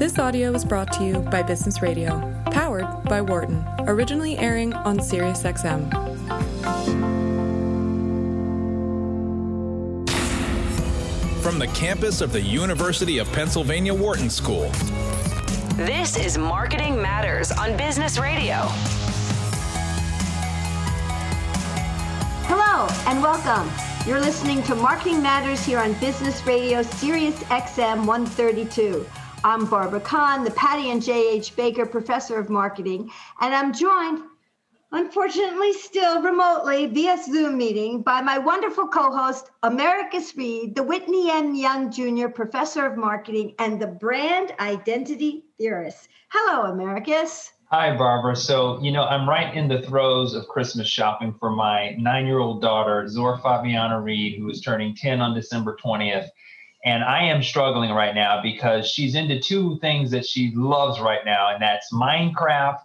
This audio is brought to you by Business Radio, powered by Wharton, originally airing on SiriusXM. From the campus of the University of Pennsylvania Wharton School. This is Marketing Matters on Business Radio. Hello and welcome. You're listening to Marketing Matters here on Business Radio Sirius XM 132. I'm Barbara Kahn, the Patty and J.H. Baker Professor of Marketing, and I'm joined, unfortunately, still remotely via Zoom meeting by my wonderful co host, Americus Reed, the Whitney M. Young Jr. Professor of Marketing and the Brand Identity Theorist. Hello, Americus. Hi, Barbara. So, you know, I'm right in the throes of Christmas shopping for my nine year old daughter, Zora Fabiana Reed, who is turning 10 on December 20th. And I am struggling right now because she's into two things that she loves right now, and that's Minecraft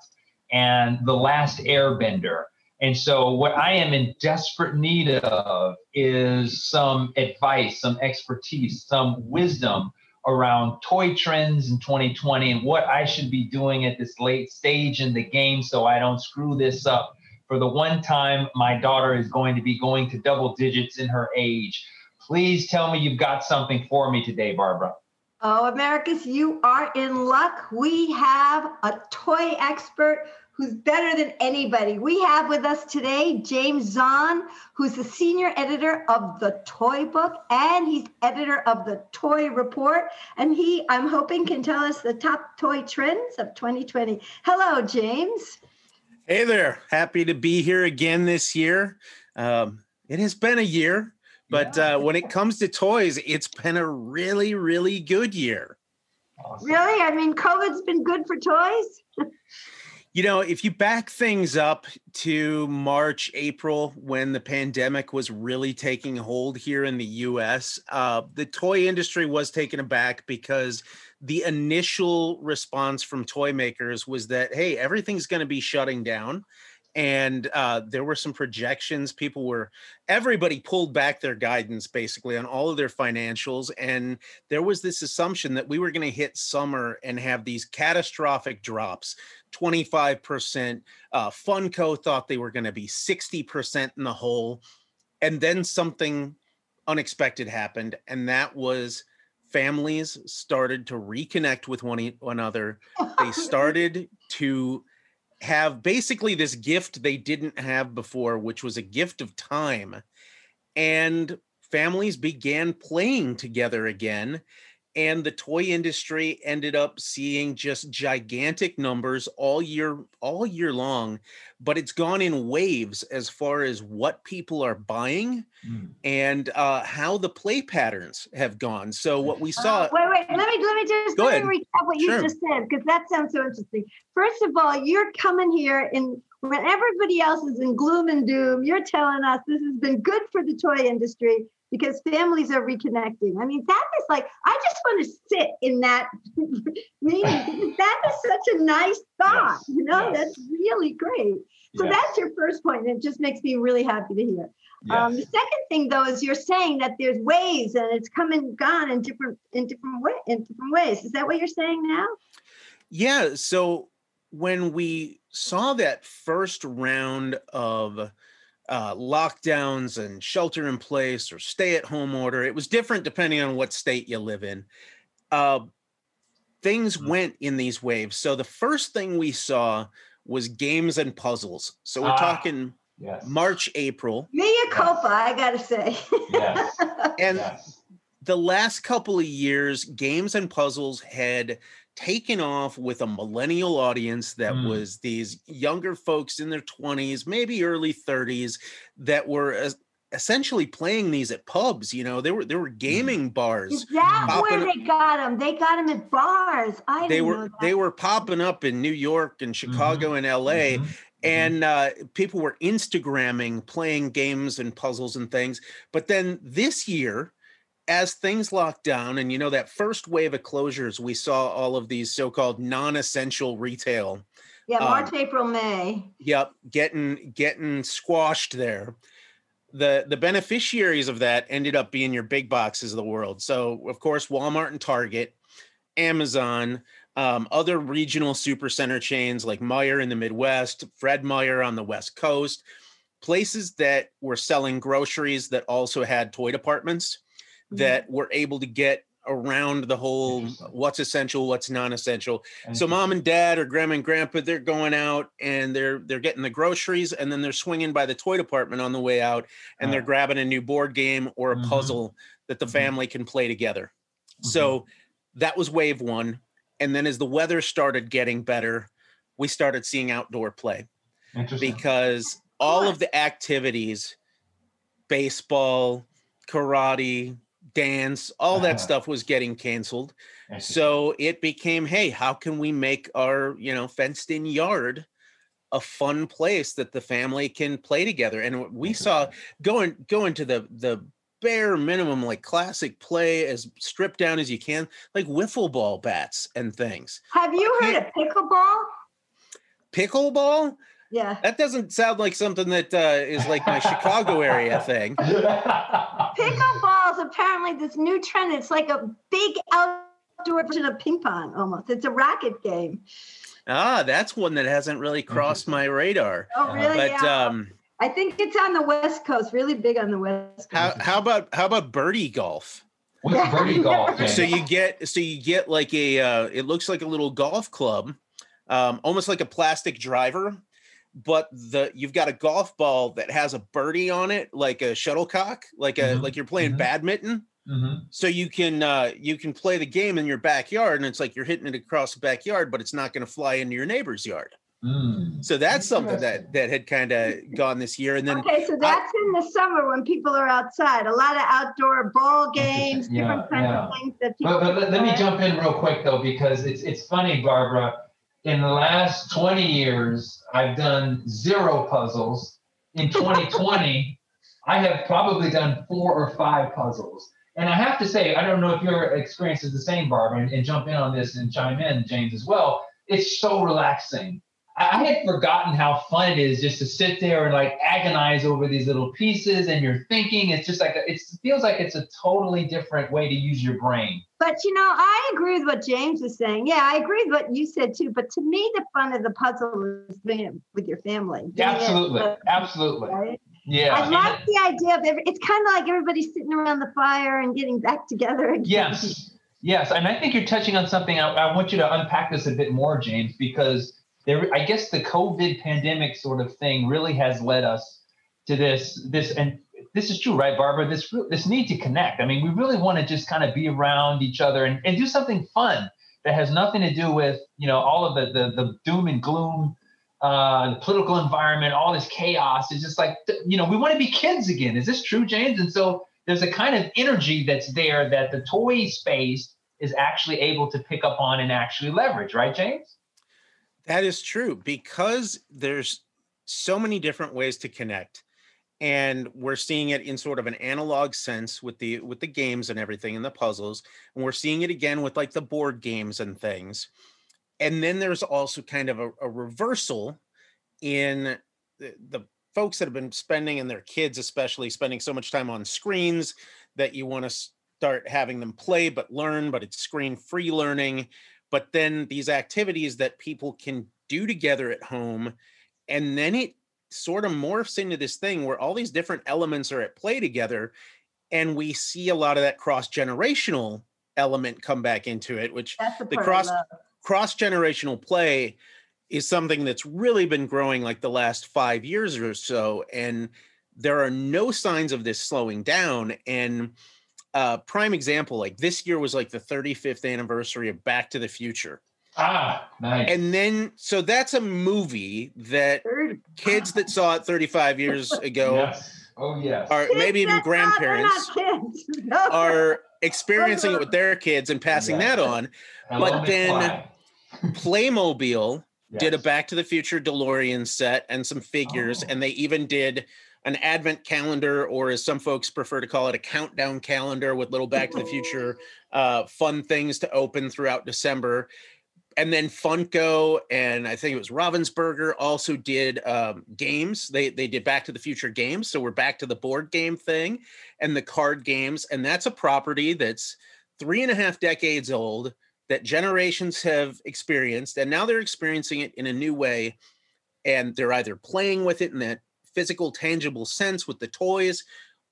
and The Last Airbender. And so, what I am in desperate need of is some advice, some expertise, some wisdom around toy trends in 2020 and what I should be doing at this late stage in the game so I don't screw this up for the one time my daughter is going to be going to double digits in her age. Please tell me you've got something for me today, Barbara. Oh, Americus, you are in luck. We have a toy expert who's better than anybody. We have with us today James Zahn, who's the senior editor of the Toy Book and he's editor of the Toy Report. And he, I'm hoping, can tell us the top toy trends of 2020. Hello, James. Hey there. Happy to be here again this year. Um, it has been a year. But yeah. uh, when it comes to toys, it's been a really, really good year. Awesome. Really? I mean, COVID's been good for toys? you know, if you back things up to March, April, when the pandemic was really taking hold here in the US, uh, the toy industry was taken aback because the initial response from toy makers was that, hey, everything's going to be shutting down and uh, there were some projections people were everybody pulled back their guidance basically on all of their financials and there was this assumption that we were going to hit summer and have these catastrophic drops 25% uh, funko thought they were going to be 60% in the hole and then something unexpected happened and that was families started to reconnect with one another. They started to have basically this gift they didn't have before, which was a gift of time. And families began playing together again and the toy industry ended up seeing just gigantic numbers all year all year long but it's gone in waves as far as what people are buying mm. and uh, how the play patterns have gone so what we saw uh, wait wait let me let me just go let ahead. me recap what you just said because that sounds so interesting first of all you're coming here in when everybody else is in gloom and doom you're telling us this has been good for the toy industry because families are reconnecting. I mean, that is like, I just want to sit in that meeting. that is such a nice thought, yes, you know, yes. that's really great. So yes. that's your first point, and it just makes me really happy to hear. Um, the second thing, though, is you're saying that there's ways, and it's come and gone in different in different way in different ways. Is that what you're saying now? Yeah. So when we saw that first round of uh, lockdowns and shelter in place or stay at home order. It was different depending on what state you live in. Uh, things mm-hmm. went in these waves. So the first thing we saw was games and puzzles. So we're ah, talking yes. March, April. Mea culpa, I gotta say. Yes. and yes. the last couple of years, games and puzzles had taken off with a millennial audience that mm. was these younger folks in their 20s, maybe early 30s that were essentially playing these at pubs. You know, they were there were mm. gaming bars. Is that where they got them? They got them at bars. I they were they were popping up in New York and Chicago mm-hmm. and L.A. Mm-hmm. And uh, people were Instagramming, playing games and puzzles and things. But then this year, as things locked down and you know that first wave of closures we saw all of these so-called non-essential retail yeah march um, april may. yep getting getting squashed there. The the beneficiaries of that ended up being your big boxes of the world. So of course walmart and target amazon um, other regional supercenter chains like Meijer in the Midwest, Fred Meyer on the West Coast, places that were selling groceries that also had toy departments. That were able to get around the whole what's essential, what's non-essential. So mom and dad or grandma and grandpa, they're going out and they're they're getting the groceries and then they're swinging by the toy department on the way out and they're grabbing a new board game or a Mhm. puzzle that the Mhm. family can play together. Mm-hmm. So that was wave one. And then as the weather started getting better, we started seeing outdoor play Interesting. because all of the activities baseball, karate, dance, all that Uh-huh. stuff was getting canceled. So it became, hey, how can we make our, you know, fenced in yard a fun place that the family can play together? And we saw going going to the the bare minimum like classic play as stripped down as you can, like wiffle ball bats and things. Have you heard of pickleball? Pickleball? Yeah. That doesn't sound like something that uh, is like my Chicago area thing. Pickleball is apparently this new trend. It's like a big outdoor version of ping pong almost. It's a racket game. Ah, that's one that hasn't really crossed my radar. Oh, really? But yeah. um, I think it's on the West Coast, really big on the West Coast. how how about how about birdie golf? What's birdie golf? So you get so you get like a uh, it looks like a little golf club, um, almost like a plastic driver, but the you've got a golf ball that has a birdie on it, like a shuttlecock, like a Mhm, like you're playing mhm. badminton. Mhm. So you can uh, you can play the game in your backyard, and it's like you're hitting it across the backyard, but it's not going to fly into your neighbor's yard. Mm. So that's something that that had kind of gone this year, and then Okay, so that's in the summer when people are outside. A lot of outdoor ball games, Yeah, different kinds yeah. of things that people. But, but let, let me jump in real quick though, because it's it's funny, Barbara. In the last 20 years, I've done zero puzzles. In 2020, I have probably done four or five puzzles. And I have to say, I don't know if your experience is the same, Barbara, and, and jump in on this and chime in, James, as well. It's so relaxing. I had forgotten how fun it is just to sit there and like agonize over these little pieces and you're thinking. It's just like, a, it feels like it's a totally different way to use your brain. But you know, I agree with what James was saying. Yeah, I agree with what you said too. But to me, the fun of the puzzle is doing it with your family. Absolutely, absolutely. right? Yeah. I like the idea of every, it's kind of like everybody sitting around the fire and getting back together again. yes, yes, and I think you're touching on something. I, I want you to unpack this a bit more, James, because there, I guess the COVID pandemic sort of thing really has led us to this, this, and this is true, right, Barbara? This, this need to connect. I mean, we really want to just kind of be around each other and, and do something fun that has nothing to do with, you know, all of the, the, the doom and gloom uh, the political environment, all this chaos. It's just like, you know, we want to be kids again. Is this true, James? And so there's a kind of energy that's there that the toy space is actually able to pick up on and actually leverage, right, James? That is true because there's so many different ways to connect and we're seeing it in sort of an analog sense with the with the games and everything and the puzzles and we're seeing it again with like the board games and things and then there's also kind of a, a reversal in the, the folks that have been spending and their kids especially spending so much time on screens that you want to start having them play but learn but it's screen free learning but then these activities that people can do together at home and then it sort of morphs into this thing where all these different elements are at play together and we see a lot of that cross generational element come back into it which the, the cross cross generational play is something that's really been growing like the last 5 years or so and there are no signs of this slowing down and uh prime example like this year was like the 35th anniversary of back to the future Ah, nice. and then so that's a movie that kids that saw it 35 years ago yes. Oh, yes. or maybe even that- no, they're not grandparents. No. are experiencing it with their kids and passing Yeah. that on Hello, but then- McFly. playmobil did a back to the future delorean set and some figures Oh. and they even did an advent calendar or as some folks prefer to call it a countdown calendar with little back to the future uh, fun things to open throughout december and then funko and i think it was ravensburger also did um, games they they did back to the future games so we're back to the board game thing and the card games and that's a property that's three and a half decades old that generations have experienced, and now they're experiencing it in a new way. And they're either playing with it in that physical, tangible sense with the toys,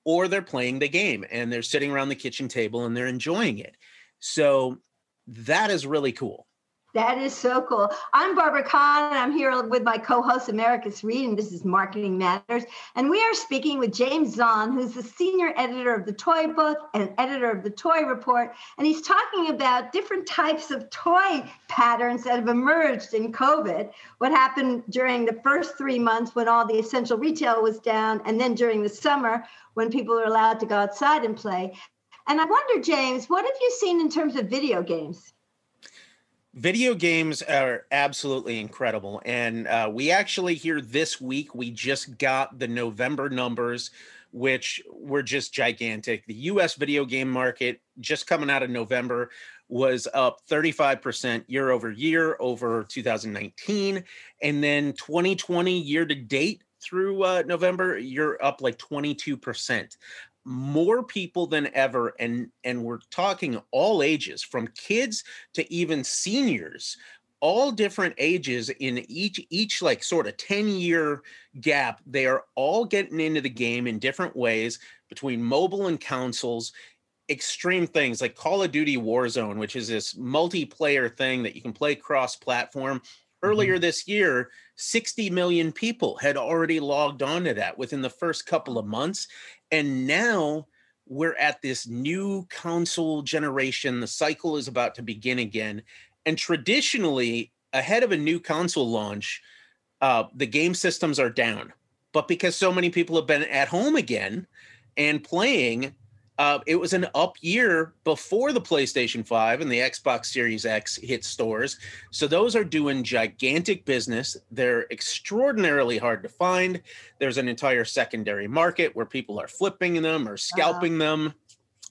or they're playing the game and they're sitting around the kitchen table and they're enjoying it. So that is really cool. That is so cool. I'm Barbara Kahn, and I'm here with my co-host Americus Reed, and this is Marketing Matters. And we are speaking with James Zahn, who's the senior editor of the Toy Book and editor of the Toy Report, and he's talking about different types of toy patterns that have emerged in COVID. What happened during the first three months when all the essential retail was down, and then during the summer when people are allowed to go outside and play. And I wonder, James, what have you seen in terms of video games? Video games are absolutely incredible. And uh, we actually here this week, we just got the November numbers, which were just gigantic. The US video game market, just coming out of November, was up 35% year over year over 2019. And then 2020 year to date through uh, November, you're up like 22% more people than ever and and we're talking all ages from kids to even seniors all different ages in each each like sort of 10 year gap. They are all getting into the game in different ways between mobile and consoles. Extreme things like call of duty warzone which is this multiplayer thing that you can play cross platform earlier mm-hmm. this year 60 million people had already logged on to that within the first couple of months and now we're at this new console generation. The cycle is about to begin again. And traditionally, ahead of a new console launch, uh, the game systems are down. But because so many people have been at home again and playing, uh, it was an up year before the PlayStation 5 and the Xbox Series X hit stores. So those are doing gigantic business. They're extraordinarily hard to find. There's an entire secondary market where people are flipping them or scalping uh-huh. them,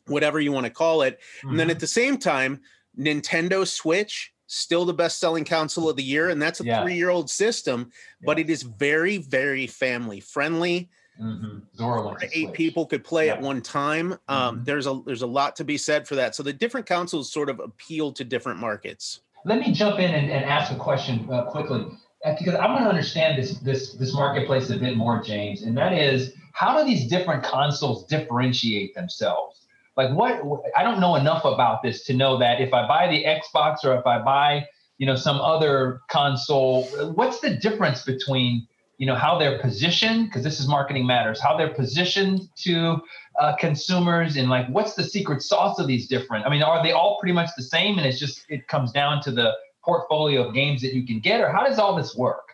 whatever you want to call it. Mm-hmm. And then at mm-hmm. the same time, Nintendo Switch still the best selling console of the year and that's a yeah. 3-year-old system, but it is very very family friendly Mm-hmm. eight people could play yeah. at one time. Um, mm-hmm. There's a there's a lot to be said for that. So the different consoles sort of appeal to different markets. Let me jump in and, and ask a question uh, quickly uh, because I want to understand this this this marketplace a bit more, James. And that is, how do these different consoles differentiate themselves? Like what? I don't know enough about this to know that if I buy the Xbox or if I buy you know some other console, what's the difference between you know how they're positioned because this is marketing matters how they're positioned to uh, consumers and like what's the secret sauce of these different? I mean are they all pretty much the same? And it's just it comes down to the portfolio of games that you can get or how does all this work?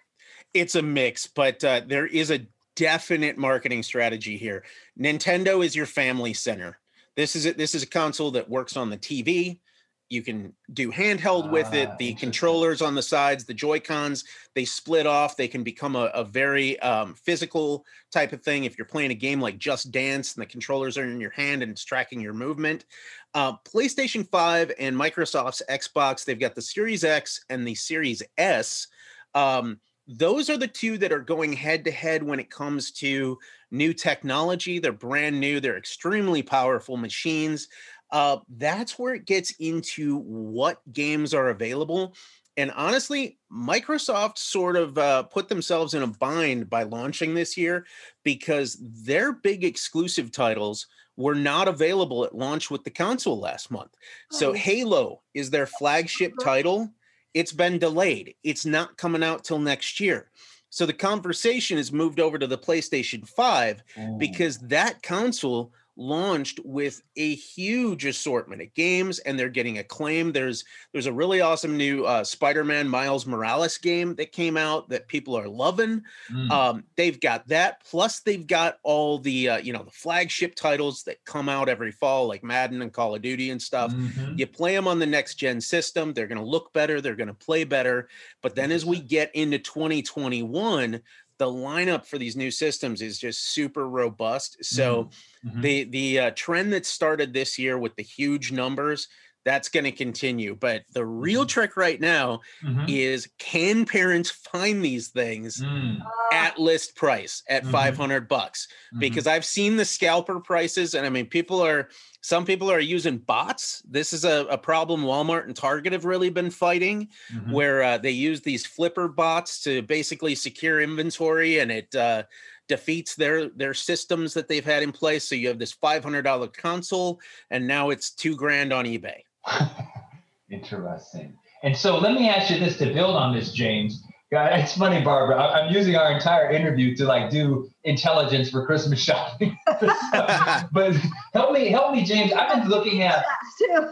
It's a mix but uh, there is a definite marketing strategy here. Nintendo is your family center. This is a, this is a console that works on the tv you can do handheld with it. Ah, the controllers on the sides, the Joy Cons, they split off. They can become a, a very um, physical type of thing. If you're playing a game like Just Dance and the controllers are in your hand and it's tracking your movement, uh, PlayStation 5 and Microsoft's Xbox, they've got the Series X and the Series S. Um, those are the two that are going head to head when it comes to new technology. They're brand new, they're extremely powerful machines uh, that's where it gets into what games are available. And honestly, Microsoft sort of uh, put themselves in a bind by launching this year because their big exclusive titles were not available at launch with the console last month. So. Halo is their flagship title. It's been delayed, it's not coming out till next year. So, the conversation has moved over to the PlayStation 5 because that console launched with a huge assortment of games and they're getting acclaim there's there's a really awesome new uh, spider-man miles morales game that came out that people are loving. Mm. um, they've got that plus they've got all the uh, you know the flagship titles that come out every fall like madden and call of duty and stuff. Mm-hmm. you play them on the next gen system they're going to look better they're going to play better. But then as we get into 2021 the lineup for these new systems is just super robust. So mm-hmm. mm-hmm. the the uh, trend that started this year with the huge numbers that's going to continue. But the real Mhm. trick right now Mhm. is can parents find these things Mm, at list price at Mhm. 500 bucks? mhm. Because I've seen the scalper prices, and I mean, people are some people are using bots. This is a, a problem Walmart and Target have really been fighting, Mhm. where uh, they use these flipper bots to basically secure inventory, and it uh, defeats their their systems that they've had in place. So you have this $500 console, and now it's two grand on eBay. Interesting. And so let me ask you this to build on this, James. Yeah, it's funny, Barbara. I'm using our entire interview to like do intelligence for Christmas shopping. but help me, help me, James. I've been looking at.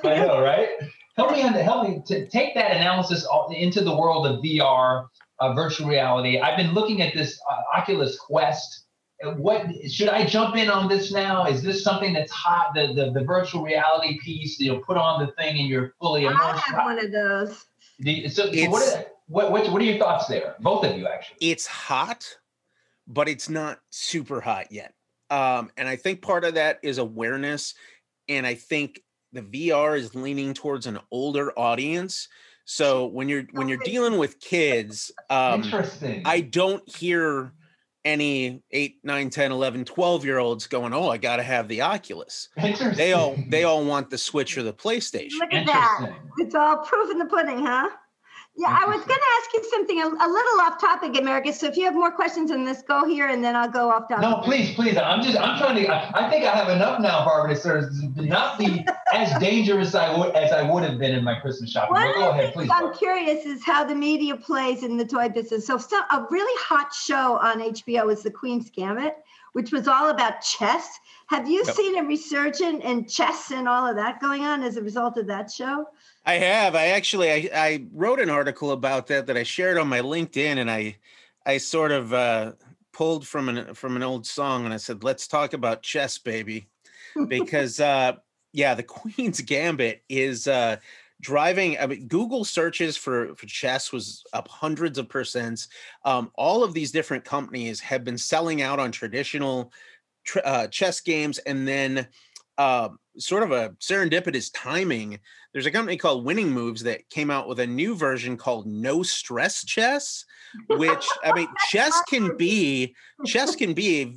I know, right? Help me, help me to take that analysis into the world of VR, uh, virtual reality. I've been looking at this uh, Oculus Quest. Uh, What should I jump in on this now? Is this something that's hot? The the, the virtual reality piece. You'll put on the thing and you're fully immersed. I have one of those. Do you- So, so It's- what, are, what, what, what are your thoughts there? Both of you, actually. it's hot, but it's not super hot yet. Um, and I think part of that is awareness. And I think the VR is leaning towards an older audience. So when you're when you're dealing with kids, um, Interesting. I don't hear any 8, 9, 10, 11, 12 year olds going, Oh, I gotta have the Oculus. They all they all want the Switch or the PlayStation. Look at that. It's all proof in the pudding, huh? Yeah, I was going to ask you something a, a little off topic, America. So if you have more questions on this, go here and then I'll go off topic. No, please, please. I'm just, I'm trying to, I, I think I have enough now, Barbara, to sort of not be as dangerous I would, as I would have been in my Christmas shopping. One go ahead, things please. I'm curious is how the media plays in the toy business. So, some, a really hot show on HBO is The Queen's Gambit, which was all about chess. Have you Yep. seen a resurgence in chess and all of that going on as a result of that show? I have. I actually I, I wrote an article about that that I shared on my LinkedIn, and I I sort of uh, pulled from an from an old song, and I said, "Let's talk about chess, baby," because uh, yeah, the Queen's Gambit is uh, driving. I mean, Google searches for for chess was up hundreds of percents. Um, all of these different companies have been selling out on traditional tr- uh, chess games, and then. Uh, sort of a serendipitous timing there's a company called Winning Moves that came out with a new version called No Stress Chess, which I mean, chess can be chess can be a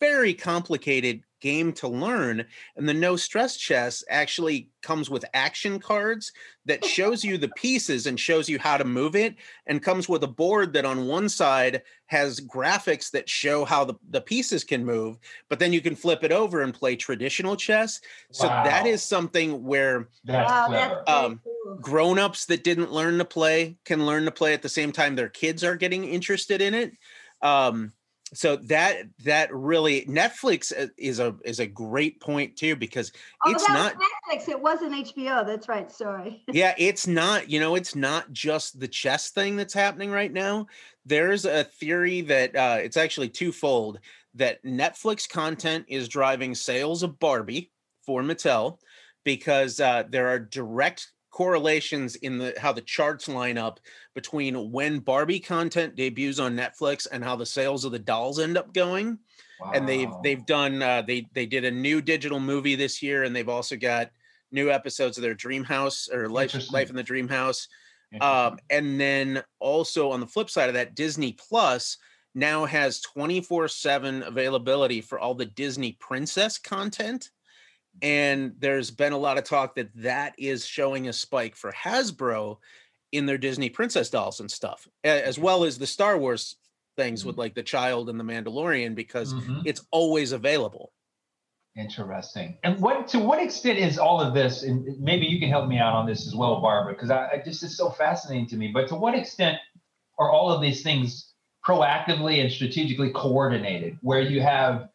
very complicated game to learn, and the No Stress Chess actually comes with action cards that shows you the pieces and shows you how to move it, and comes with a board that on one side has graphics that show how the, the pieces can move, but then you can flip it over and play traditional chess. So that Wow. is something where That's wow, Um, grown-ups that didn't learn to play can learn to play at the same time their kids are getting interested in it um so that that really netflix uh, is a is a great point too because Oh, it's not Netflix. It wasn't HBO. That's right. Sorry. yeah it's not you know it's not just the chess thing that's happening right now there's a theory that uh it's actually twofold that netflix content is driving sales of barbie for mattel because uh there are direct correlations in the how the charts line up between when barbie content debuts on netflix and how the sales of the dolls end up going. And they've they've done uh, they they did a new digital movie this year and they've also got new episodes of their dream house or life life in the dream house. Um, and then also on the flip side of that disney plus now has 24 7 availability for all the disney princess content and there's been a lot of talk that that is showing a spike for hasbro in their disney princess dolls and stuff as well as the star wars things with like the child and the mandalorian because Mhm. it's always available Interesting. And what to what extent is all of this? And maybe you can help me out on this as well, Barbara, because I, I just is so fascinating to me. But to what extent are all of these things proactively and strategically coordinated? Where you have,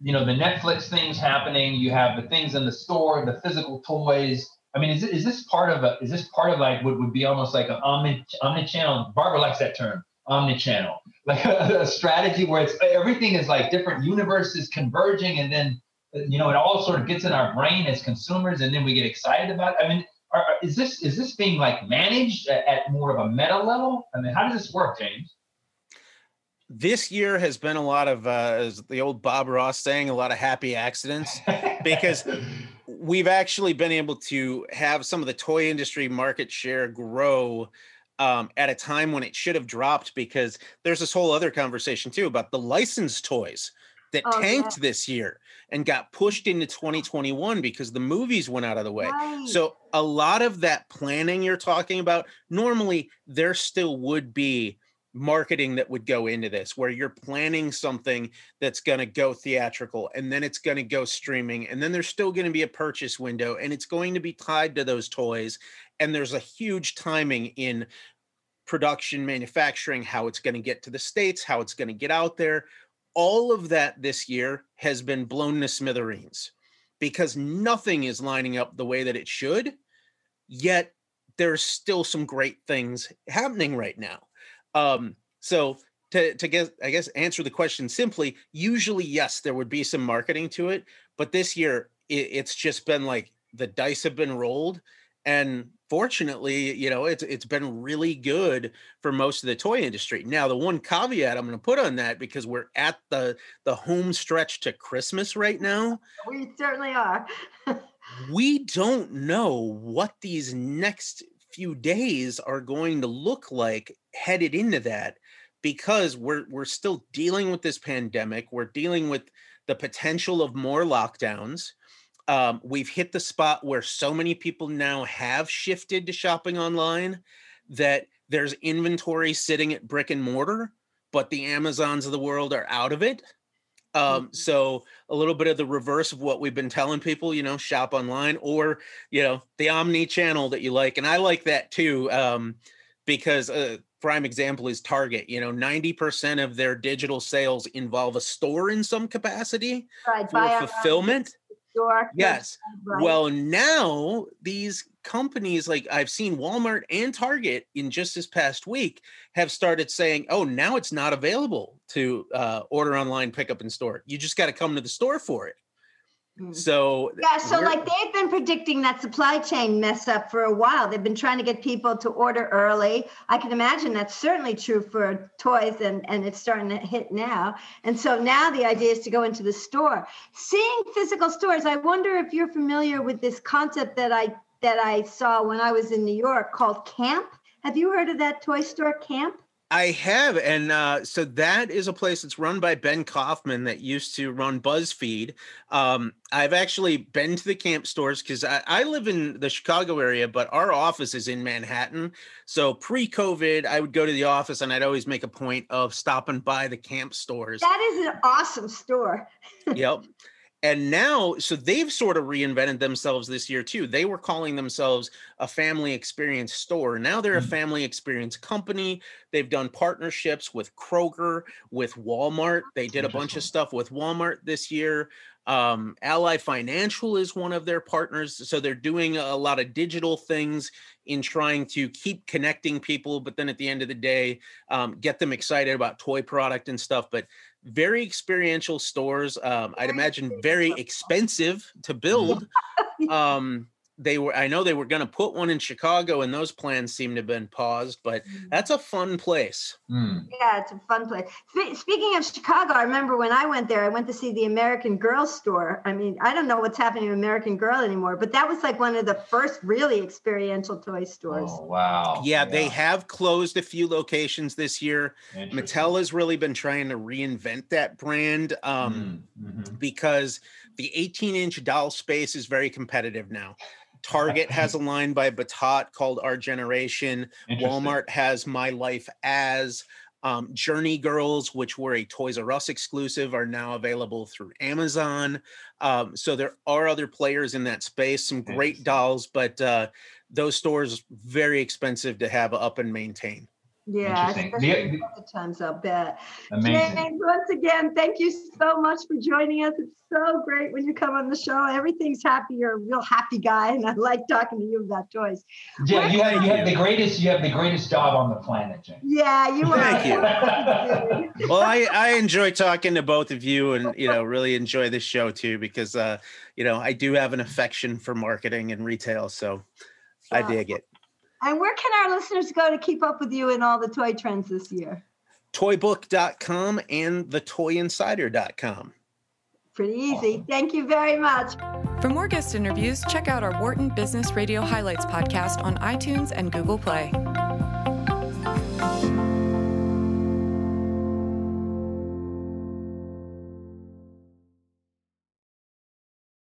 you know, the Netflix things happening, you have the things in the store, the physical toys. I mean, is, is this part of a? Is this part of like what would be almost like an omni omni-channel? Barbara likes that term, omni-channel, like a, a strategy where it's everything is like different universes converging, and then you know, it all sort of gets in our brain as consumers, and then we get excited about. It. I mean, are, is this is this being like managed at more of a meta level? I mean, how does this work, James? This year has been a lot of uh, as the old bob ross saying a lot of happy accidents because we've actually been able to have some of the toy industry market share grow um, at a time when it should have dropped because there's this whole other conversation too about the licensed toys that Oh, tanked this year and got pushed into 2021 because the movies went out of the way. Right. So a lot of that planning you're talking about, normally there still would be marketing that would go into this where you're planning something that's going to go theatrical and then it's going to go streaming and then there's still going to be a purchase window and it's going to be tied to those toys and there's a huge timing in production manufacturing how it's going to get to the states how it's going to get out there. All of that this year has been blown to smithereens because nothing is lining up the way that it should yet there's still some great things happening right now um so to to get i guess answer the question simply usually yes there would be some marketing to it but this year it, it's just been like the dice have been rolled and fortunately you know it's it's been really good for most of the toy industry now the one caveat i'm going to put on that because we're at the the home stretch to christmas right now we certainly are. we don't know what these next few days are going to look like headed into that because we're we're still dealing with this pandemic we're dealing with the potential of more lockdowns um, we've hit the spot where so many people now have shifted to shopping online that there's inventory sitting at brick and mortar but the amazons of the world are out of it um, so a little bit of the reverse of what we've been telling people, you know, shop online or, you know, the omni channel that you like. And I like that too. Um, because a prime example is Target, you know, 90% of their digital sales involve a store in some capacity Right, for fulfillment. store, Yes. right. Well, now these companies like I've seen Walmart and Target in just this past week have started saying, "Oh, now it's not available to uh, order online, pick up in store. You just got to come to the store for it." Mm. So Yeah, so like they've been predicting that supply chain mess up for a while. They've been trying to get people to order early. I can imagine that's certainly true for toys and, and it's starting to hit now. And so now the idea is to go into the store. Seeing physical stores, I wonder if you're familiar with this concept that I that I saw when I was in New York called Camp. Have you heard of that toy store Camp? I have, and uh, so that is a place that's run by Ben Kaufman that used to run BuzzFeed. Um, I've actually been to the camp stores because I, I live in the Chicago area, but our office is in Manhattan. So pre-COVID, I would go to the office, and I'd always make a point of stopping by the camp stores. That is an awesome store. yep. And now, so they've sort of reinvented themselves this year too. They were calling themselves a family experience store. Now they're a Mhm. family experience company. They've done partnerships with Kroger, with Walmart. They did a bunch of stuff with Walmart this year. Um, Ally Financial is one of their partners. So they're doing a lot of digital things in trying to keep connecting people, but then at the end of the day, um, get them excited about toy product and stuff. But very experiential stores. Um, I'd imagine very expensive to build. um, they were, I know they were going to put one in Chicago, and those plans seem to have been paused. But that's a fun place. Mm. Yeah, it's a fun place. Speaking of Chicago, I remember when I went there, I went to see the American Girl store. I mean, I don't know what's happening to American Girl anymore, but that was like one of the first really experiential toy stores. Oh wow. Yeah, they have closed a few locations this year. Mattel has really been trying to reinvent that brand um, Mm, mhm. because the 18 inch doll space is very competitive now. Target has a line by Battat called Our Generation. Walmart has My Life As. Um, Journey Girls, which were a Toys R Us exclusive, are now available through Amazon. Um, so there are other players in that space, some great dolls, but uh, those stores very expensive to have up and maintain. Yeah, Interesting. especially The- in COVID times, I'll bet. Amazing. James, once again, thank you so much for joining us. It's so great when you come on the show. Everything's happy. You're a real happy guy, and I like talking to you about toys. Yeah, you have you have the greatest you have the greatest job on the planet, Jane. Yeah, you are. Thank you. you. well I, I enjoy talking to both of you and you know really enjoy this show too because uh you know i do have an affection for marketing and retail so i dig it And where can our listeners go to keep up with you and all the toy trends this year? toybook.com and thetoyinsider.com Pretty easy. Thank you very much. For more guest interviews, check out our Wharton Business Radio Highlights podcast on iTunes and Google Play.